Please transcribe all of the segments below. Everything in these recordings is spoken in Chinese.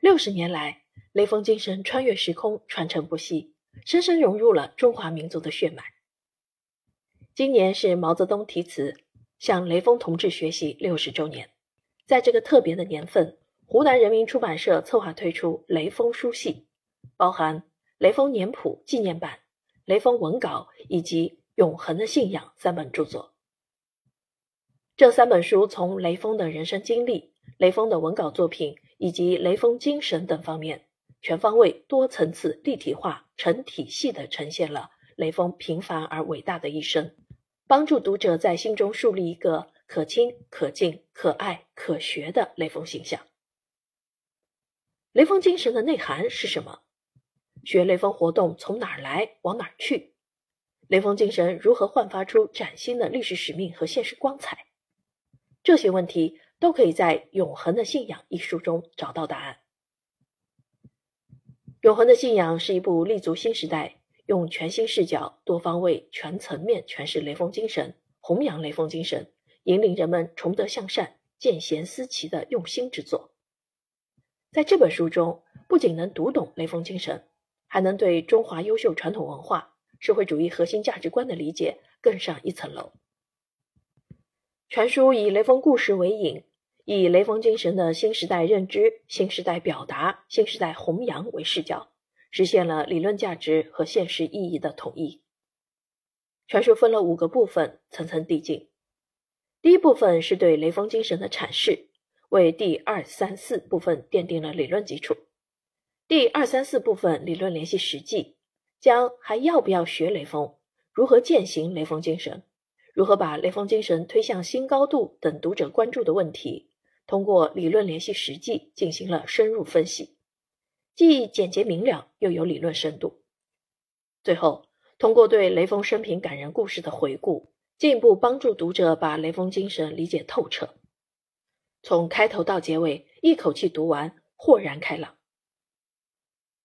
六十年来，雷锋精神穿越时空，传承不息，深深融入了中华民族的血脉。今年是毛泽东题词向雷锋同志学习六十周年，在这个特别的年份，湖南人民出版社策划推出雷锋书系，包含《雷锋年谱纪念版》《雷锋文稿》以及《永恒的信仰》三本著作。这三本书从雷锋的人生经历、雷锋的文稿作品。以及雷锋精神等方面，全方位、多层次、立体化、成体系的呈现了雷锋平凡而伟大的一生，帮助读者在心中树立一个可亲、可敬、可爱、可学的雷锋形象。雷锋精神的内涵是什么？学雷锋活动从哪儿来，往哪儿去？雷锋精神如何焕发出崭新的历史使命和现实光彩？这些问题。都可以在《永恒的信仰》一书中找到答案。《永恒的信仰》是一部立足新时代，用全新视角、多方位、全层面诠释雷锋精神、弘扬雷锋精神、引领人们崇德向善、见贤思齐的用心之作。在这本书中，不仅能读懂雷锋精神，还能对中华优秀传统文化、社会主义核心价值观的理解更上一层楼。全书以雷锋故事为引。以雷锋精神的新时代认知、新时代表达、新时代弘扬为视角，实现了理论价值和现实意义的统一。全书分了五个部分，层层递进。第一部分是对雷锋精神的阐释，为第二、三、四部分奠定了理论基础。第二、三、四部分理论联系实际，将还要不要学雷锋、如何践行雷锋精神、如何把雷锋精神推向新高度等读者关注的问题。通过理论联系实际进行了深入分析，既简洁明了又有理论深度。最后，通过对雷锋生平感人故事的回顾，进一步帮助读者把雷锋精神理解透彻。从开头到结尾，一口气读完，豁然开朗。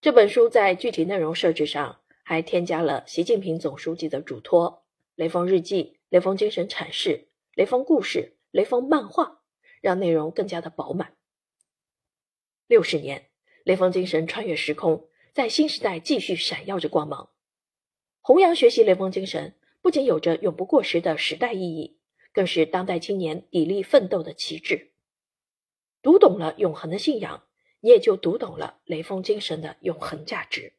这本书在具体内容设置上，还添加了习近平总书记的嘱托、雷锋日记、雷锋精神阐释、雷锋故事、雷锋漫画。让内容更加的饱满。六十年，雷锋精神穿越时空，在新时代继续闪耀着光芒。弘扬学习雷锋精神，不仅有着永不过时的时代意义，更是当代青年砥砺奋斗的旗帜。读懂了永恒的信仰，你也就读懂了雷锋精神的永恒价值。